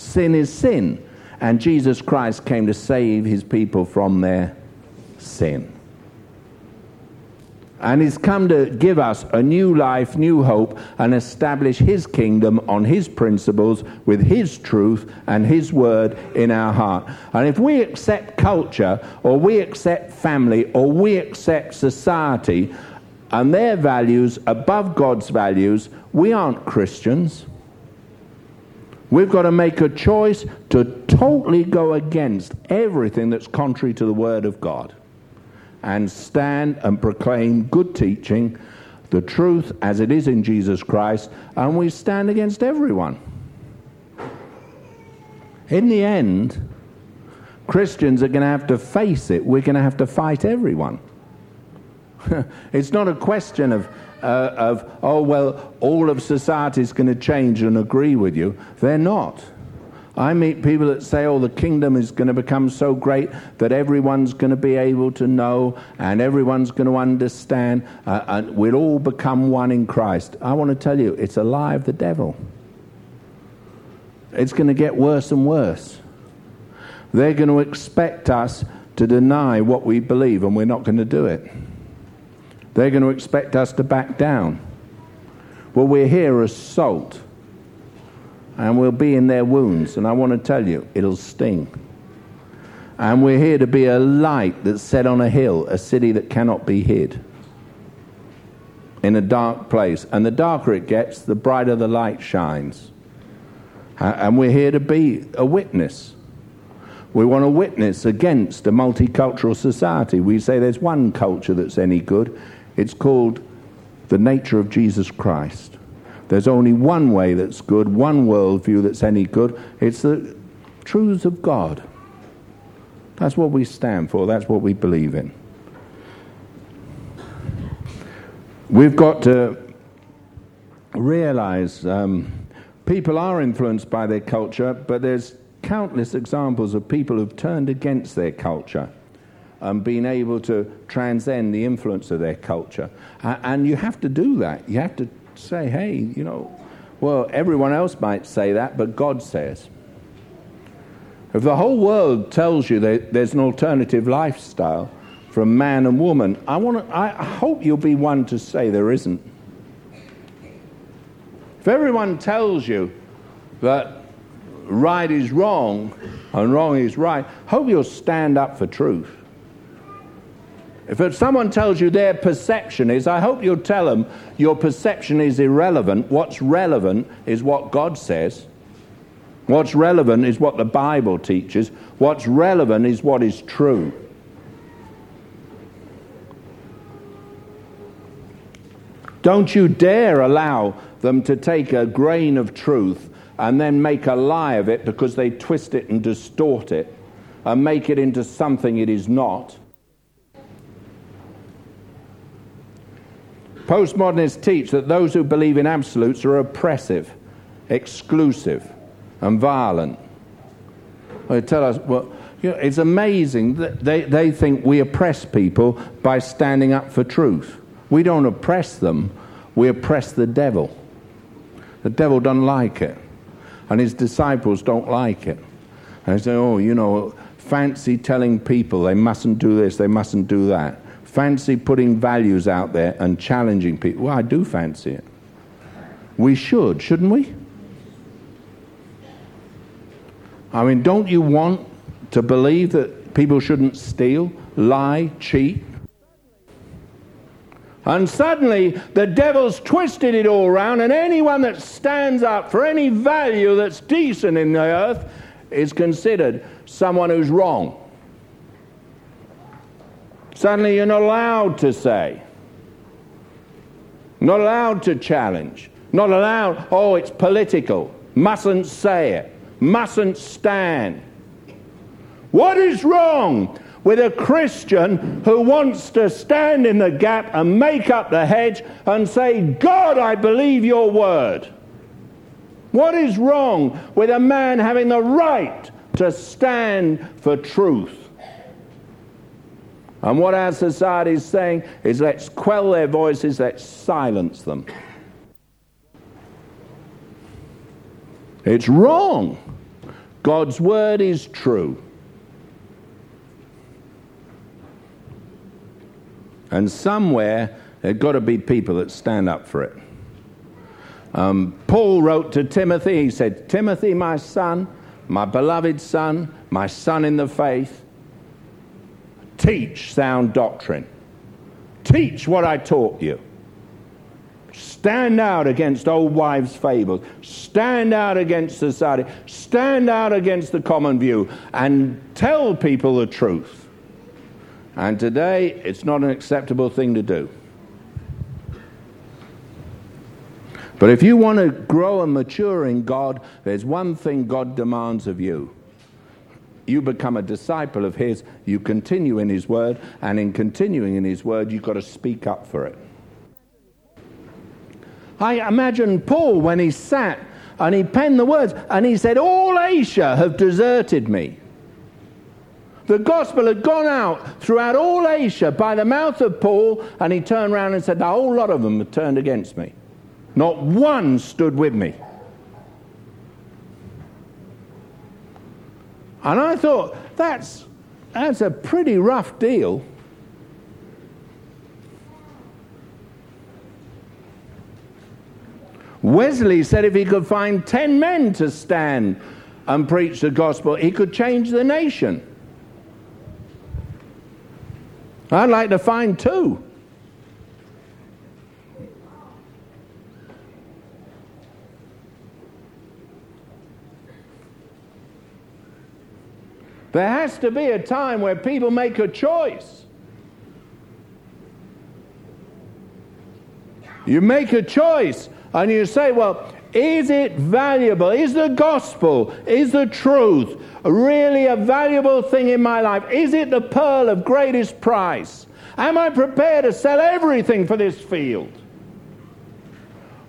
Sin is sin and Jesus Christ came to save his people from their sin. and he's come to give us a new life, new hope, and establish his kingdom on his principles with his truth and his word in our heart. And if we accept culture, or we accept family, or we accept society and their values above God's values, we aren't Christians. We've got to make a choice to totally go against everything that's contrary to the Word of God and stand and proclaim good teaching, the truth as it is in Jesus Christ, and we stand against everyone. In the end, Christians are going to have to face it. We're going to have to fight everyone. (laughs) it's not a question of, uh, of, oh, well, all of society is going to change and agree with you. They're not. I meet people that say, oh, the kingdom is going to become so great that everyone's going to be able to know and everyone's going to understand uh, and we'll all become one in Christ. I want to tell you, it's a lie of the devil. It's going to get worse and worse. They're going to expect us to deny what we believe, and we're not going to do it. They're going to expect us to back down. Well, we're here as salt and we'll be in their wounds. And I want to tell you, it'll sting. And we're here to be a light that's set on a hill, a city that cannot be hid in a dark place. And the darker it gets, the brighter the light shines. And we're here to be a witness. We want to witness against a multicultural society. We say there's one culture that's any good. It's called the nature of Jesus Christ. There's only one way that's good, one worldview that's any good. It's the truths of God. That's what we stand for, that's what we believe in. We've got to realize um, people are influenced by their culture, but there's countless examples of people who've turned against their culture and being able to transcend the influence of their culture. And you have to do that. You have to say, hey, you know, well, everyone else might say that, but God says. If the whole world tells you that there's an alternative lifestyle from man and woman, I, want to, I hope you'll be one to say there isn't. If everyone tells you that right is wrong and wrong is right, hope you'll stand up for truth. If someone tells you their perception is, I hope you'll tell them your perception is irrelevant. What's relevant is what God says. What's relevant is what the Bible teaches. What's relevant is what is true. Don't you dare allow them to take a grain of truth and then make a lie of it because they twist it and distort it and make it into something it is not. Postmodernists teach that those who believe in absolutes are oppressive, exclusive, and violent. They tell us, well, you know, it's amazing that they, they think we oppress people by standing up for truth. We don't oppress them, we oppress the devil. The devil doesn't like it, and his disciples don't like it. And they say, oh, you know, fancy telling people they mustn't do this, they mustn't do that fancy putting values out there and challenging people. Well, I do fancy it. We should, shouldn't we? I mean, don't you want to believe that people shouldn't steal, lie, cheat? And suddenly the devil's twisted it all around, and anyone that stands up for any value that's decent in the earth is considered someone who's wrong. Suddenly you're not allowed to say, not allowed to challenge, not allowed, oh, it's political, mustn't say it, mustn't stand. What is wrong with a Christian who wants to stand in the gap and make up the hedge and say, God, I believe your word? What is wrong with a man having the right to stand for truth? And what our society is saying is let's quell their voices, let's silence them. It's wrong. God's word is true. And somewhere There's got to be people that stand up for it. Um, Paul wrote to Timothy, he said, Timothy, my son, my beloved son, my son in the faith, teach sound doctrine. Teach what I taught you. Stand out against old wives' fables. Stand out against society. Stand out against the common view and tell people the truth. And today, it's not an acceptable thing to do. But if you want to grow and mature in God, there's one thing God demands of you. You become a disciple of His, you continue in His Word, and in continuing in His Word, you've got to speak up for it. I imagine Paul when he sat and he penned the words and he said, All Asia have deserted me. The gospel had gone out throughout all Asia by the mouth of Paul, and he turned around and said, The whole lot of them have turned against me. Not one stood with me. And I thought, that's, that's a pretty rough deal. Wesley said if he could find 10 men to stand and preach the gospel, he could change the nation. I'd like to find two. There has to be a time where people make a choice. You make a choice and you say, well, is it valuable? Is the gospel, is the truth really a valuable thing in my life? Is it the pearl of greatest price? Am I prepared to sell everything for this field?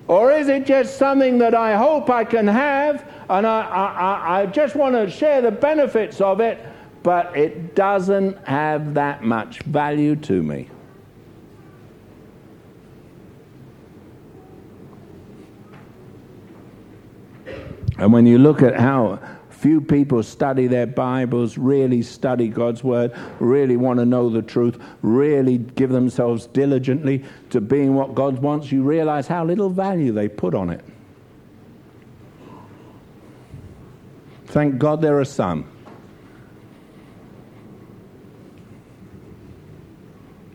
Or is it just something that I hope I can have and I, I, I just want to share the benefits of it, but it doesn't have that much value to me. And when you look at how few people study their Bibles, really study God's Word, really want to know the truth, really give themselves diligently to being what God wants, you realize how little value they put on it. Thank God there are some.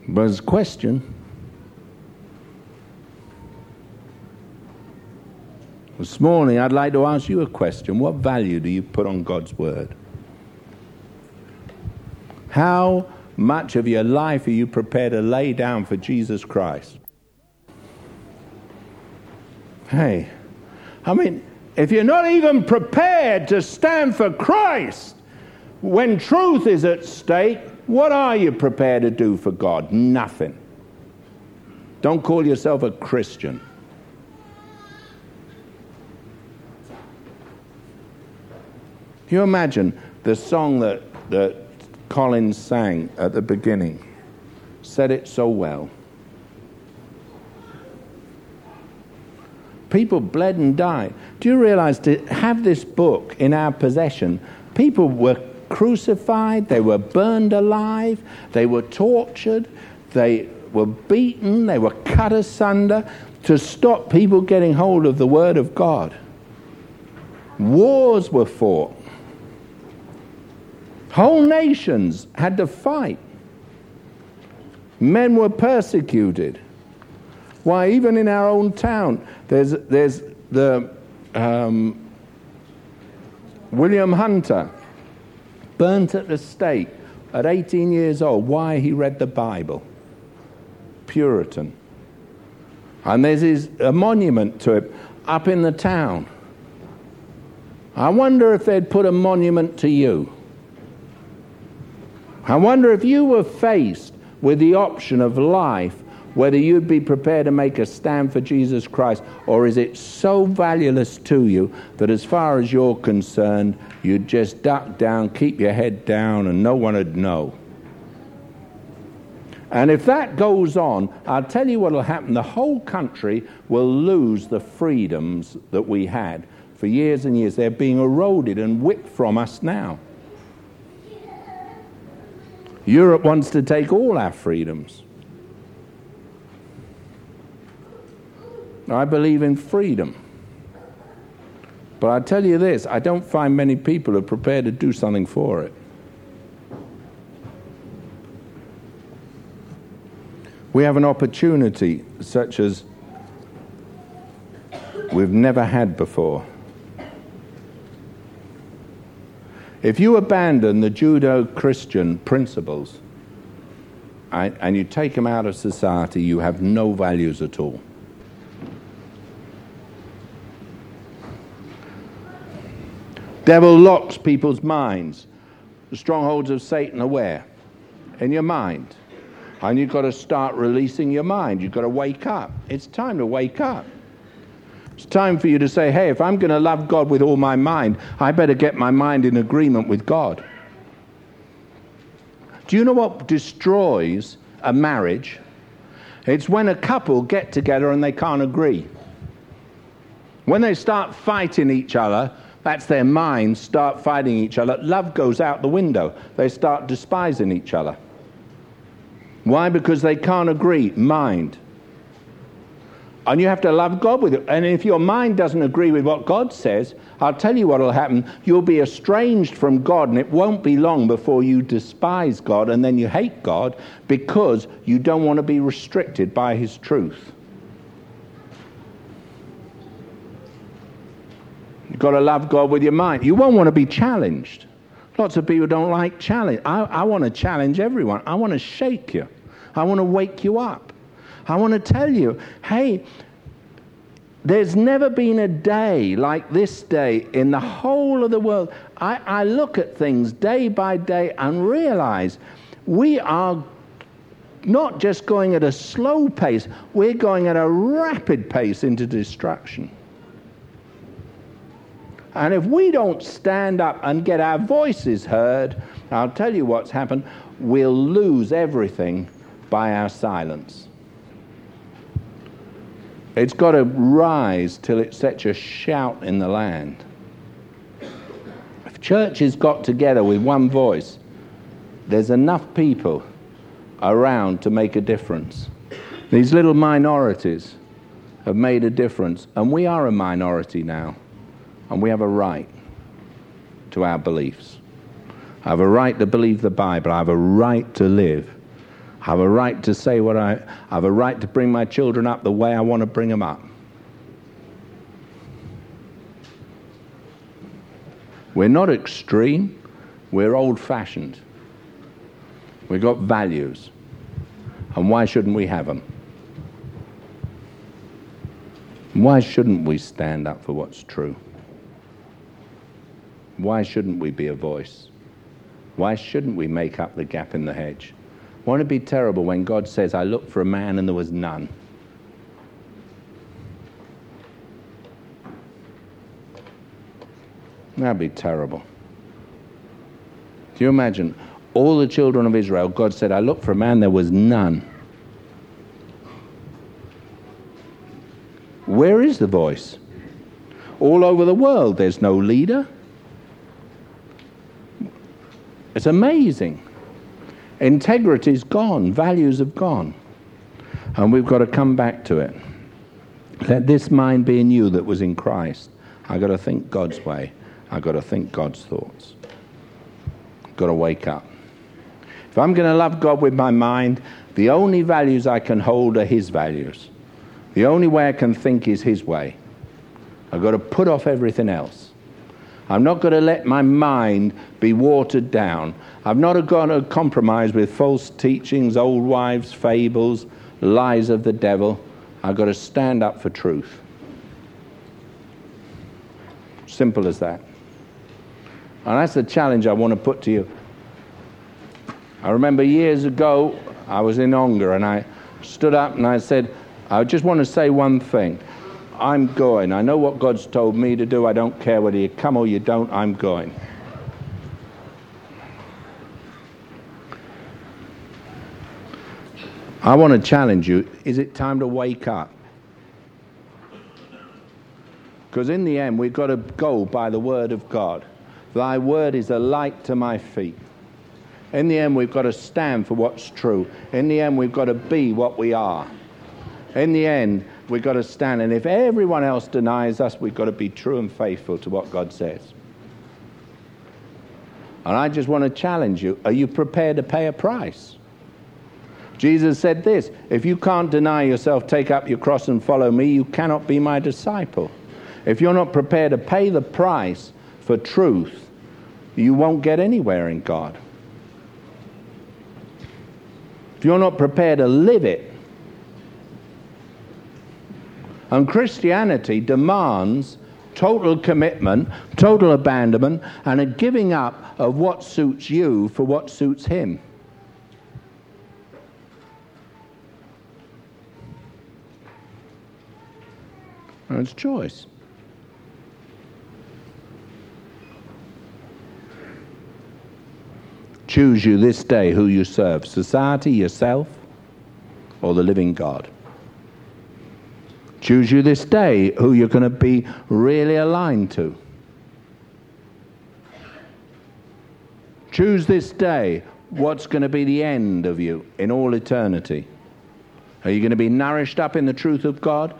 But as a question, this morning I'd like to ask you a question. What value do you put on God's Word? How much of your life are you prepared to lay down for Jesus Christ? Hey, I mean, if you're not even prepared to stand for Christ when truth is at stake, what are you prepared to do for God? Nothing. Don't call yourself a Christian. Can you imagine the song that, that Collins sang at the beginning? Said it so well. People bled and died. Do you realize to have this book in our possession, people were crucified, they were burned alive, they were tortured, they were beaten, they were cut asunder to stop people getting hold of the Word of God. Wars were fought. Whole nations had to fight. Men were persecuted. Why, even in our own town, there's, there's the um, William Hunter, burnt at the stake at 18 years old. Why? He read the Bible. Puritan. And there's his, a monument to him up in the town. I wonder if they'd put a monument to you. I wonder if you were faced with the option of life whether you'd be prepared to make a stand for Jesus Christ, or is it so valueless to you that as far as you're concerned, you'd just duck down, keep your head down, and no one would know? And if that goes on, I'll tell you what will happen. The whole country will lose the freedoms that we had for years and years. They're being eroded and whipped from us now. Europe wants to take all our freedoms. I believe in freedom. But I tell you this I don't find many people are prepared to do something for it. We have an opportunity such as we've never had before. If you abandon the Judeo Christian principles and you take them out of society, you have no values at all. Devil locks people's minds. The strongholds of Satan are where? In your mind. And you've got to start releasing your mind. You've got to wake up. It's time to wake up. It's time for you to say, hey, if I'm going to love God with all my mind, I better get my mind in agreement with God. Do you know what destroys a marriage? It's when a couple get together and they can't agree. When they start fighting each other that's their minds start fighting each other. Love goes out the window. They start despising each other. Why? Because they can't agree. Mind. And you have to love God with it. And if your mind doesn't agree with what God says, I'll tell you what will happen. You'll be estranged from God, and it won't be long before you despise God and then you hate God because you don't want to be restricted by His truth. You've got to love God with your mind. You won't want to be challenged. Lots of people don't like challenge. I, I want to challenge everyone. I want to shake you. I want to wake you up. I want to tell you, hey, there's never been a day like this day in the whole of the world. I, I look at things day by day and realize we are not just going at a slow pace, we're going at a rapid pace into destruction. And if we don't stand up and get our voices heard, I'll tell you what's happened. We'll lose everything by our silence. It's got to rise till it sets a shout in the land. If churches got together with one voice, there's enough people around to make a difference. These little minorities have made a difference, and we are a minority now. And we have a right to our beliefs. I have a right to believe the Bible. I have a right to live. I have a right to say what I, I have a right to bring my children up the way I want to bring them up. We're not extreme, we're old fashioned. We've got values. And why shouldn't we have them? Why shouldn't we stand up for what's true? Why shouldn't we be a voice? Why shouldn't we make up the gap in the hedge? Won't it be terrible when God says, I looked for a man and there was none? That'd be terrible. Do you imagine? All the children of Israel, God said, I looked for a man, there was none. Where is the voice? All over the world, there's no leader. It's amazing. Integrity's gone, values have gone. And we've got to come back to it. Let this mind be in you that was in Christ. I've got to think God's way. I've got to think God's thoughts. I've got to wake up. If I'm going to love God with my mind, the only values I can hold are His values. The only way I can think is His way. I've got to put off everything else. I'm not going to let my mind be watered down. I'm not got to compromise with false teachings, old wives' fables, lies of the devil. I've got to stand up for truth. Simple as that. And that's the challenge I want to put to you. I remember years ago, I was in Ongar and I stood up and I said, I just want to say one thing. I'm going. I know what God's told me to do. I don't care whether you come or you don't, I'm going. I want to challenge you. Is it time to wake up? Because in the end, we've got to go by the word of God. Thy word is a light to my feet. In the end, we've got to stand for what's true. In the end, we've got to be what we are. In the end, we've got to stand. And if everyone else denies us, we've got to be true and faithful to what God says. And I just want to challenge you are you prepared to pay a price? Jesus said this If you can't deny yourself, take up your cross and follow me, you cannot be my disciple. If you're not prepared to pay the price for truth, you won't get anywhere in God. If you're not prepared to live it, and Christianity demands total commitment, total abandonment, and a giving up of what suits you for what suits Him. And it's choice. Choose you this day who you serve society, yourself, or the living God. Choose you this day who you're going to be really aligned to. Choose this day what's going to be the end of you in all eternity. Are you going to be nourished up in the truth of God,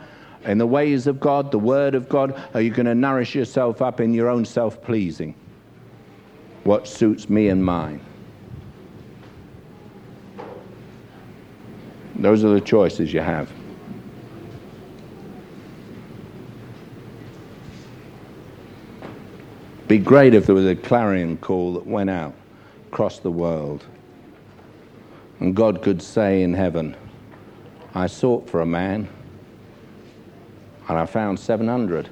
in the ways of God, the Word of God? Are you going to nourish yourself up in your own self pleasing? What suits me and mine? Those are the choices you have. Be great if there was a clarion call that went out across the world. And God could say in heaven, I sought for a man and I found 700.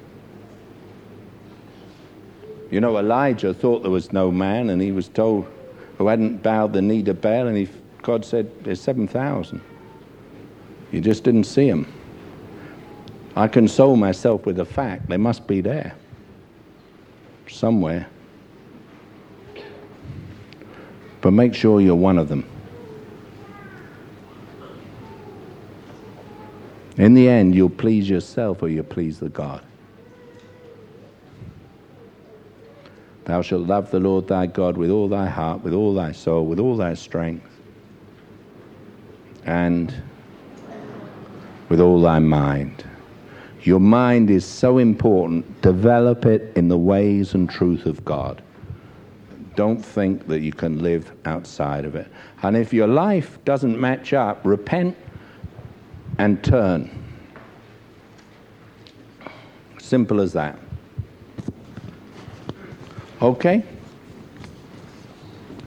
You know, Elijah thought there was no man and he was told who hadn't bowed the knee to Baal, and he, God said, There's 7,000. You just didn't see them. I console myself with the fact they must be there somewhere. But make sure you're one of them. In the end, you'll please yourself or you'll please the God. Thou shalt love the Lord thy God with all thy heart, with all thy soul, with all thy strength, and with all thy mind. Your mind is so important. Develop it in the ways and truth of God. Don't think that you can live outside of it. And if your life doesn't match up, repent and turn. Simple as that. Okay?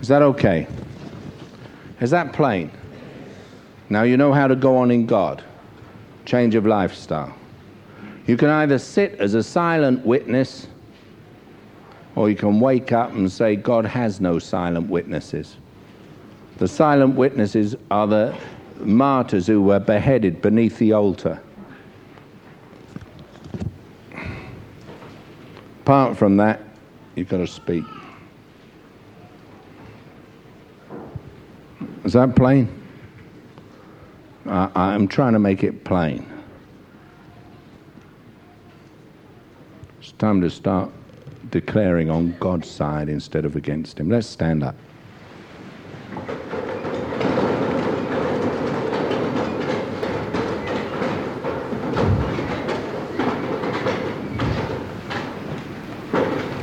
Is that okay? Is that plain? Now you know how to go on in God. Change of lifestyle. You can either sit as a silent witness or you can wake up and say, God has no silent witnesses. The silent witnesses are the martyrs who were beheaded beneath the altar. Apart from that, you've got to speak. Is that plain? I, I'm trying to make it plain. It's time to start declaring on God's side instead of against Him. Let's stand up.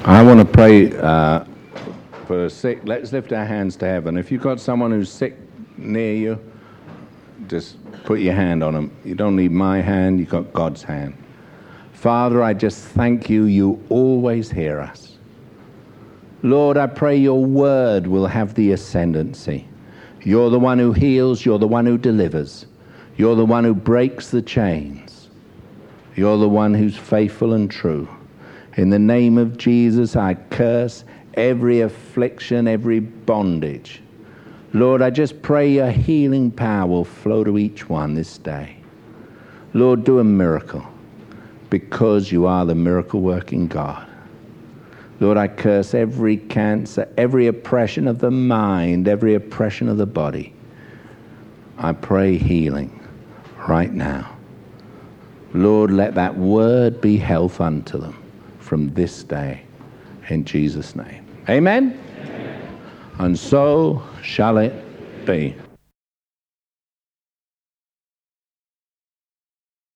I want to pray uh, for sick. Let's lift our hands to heaven. If you've got someone who's sick near you, just put your hand on them. You don't need my hand, you've got God's hand. Father, I just thank you, you always hear us. Lord, I pray your word will have the ascendancy. You're the one who heals, you're the one who delivers, you're the one who breaks the chains, you're the one who's faithful and true. In the name of Jesus, I curse every affliction, every bondage. Lord, I just pray your healing power will flow to each one this day. Lord, do a miracle because you are the miracle working God. Lord, I curse every cancer, every oppression of the mind, every oppression of the body. I pray healing right now. Lord, let that word be health unto them from this day in Jesus' name. Amen? Amen. And so shall it be.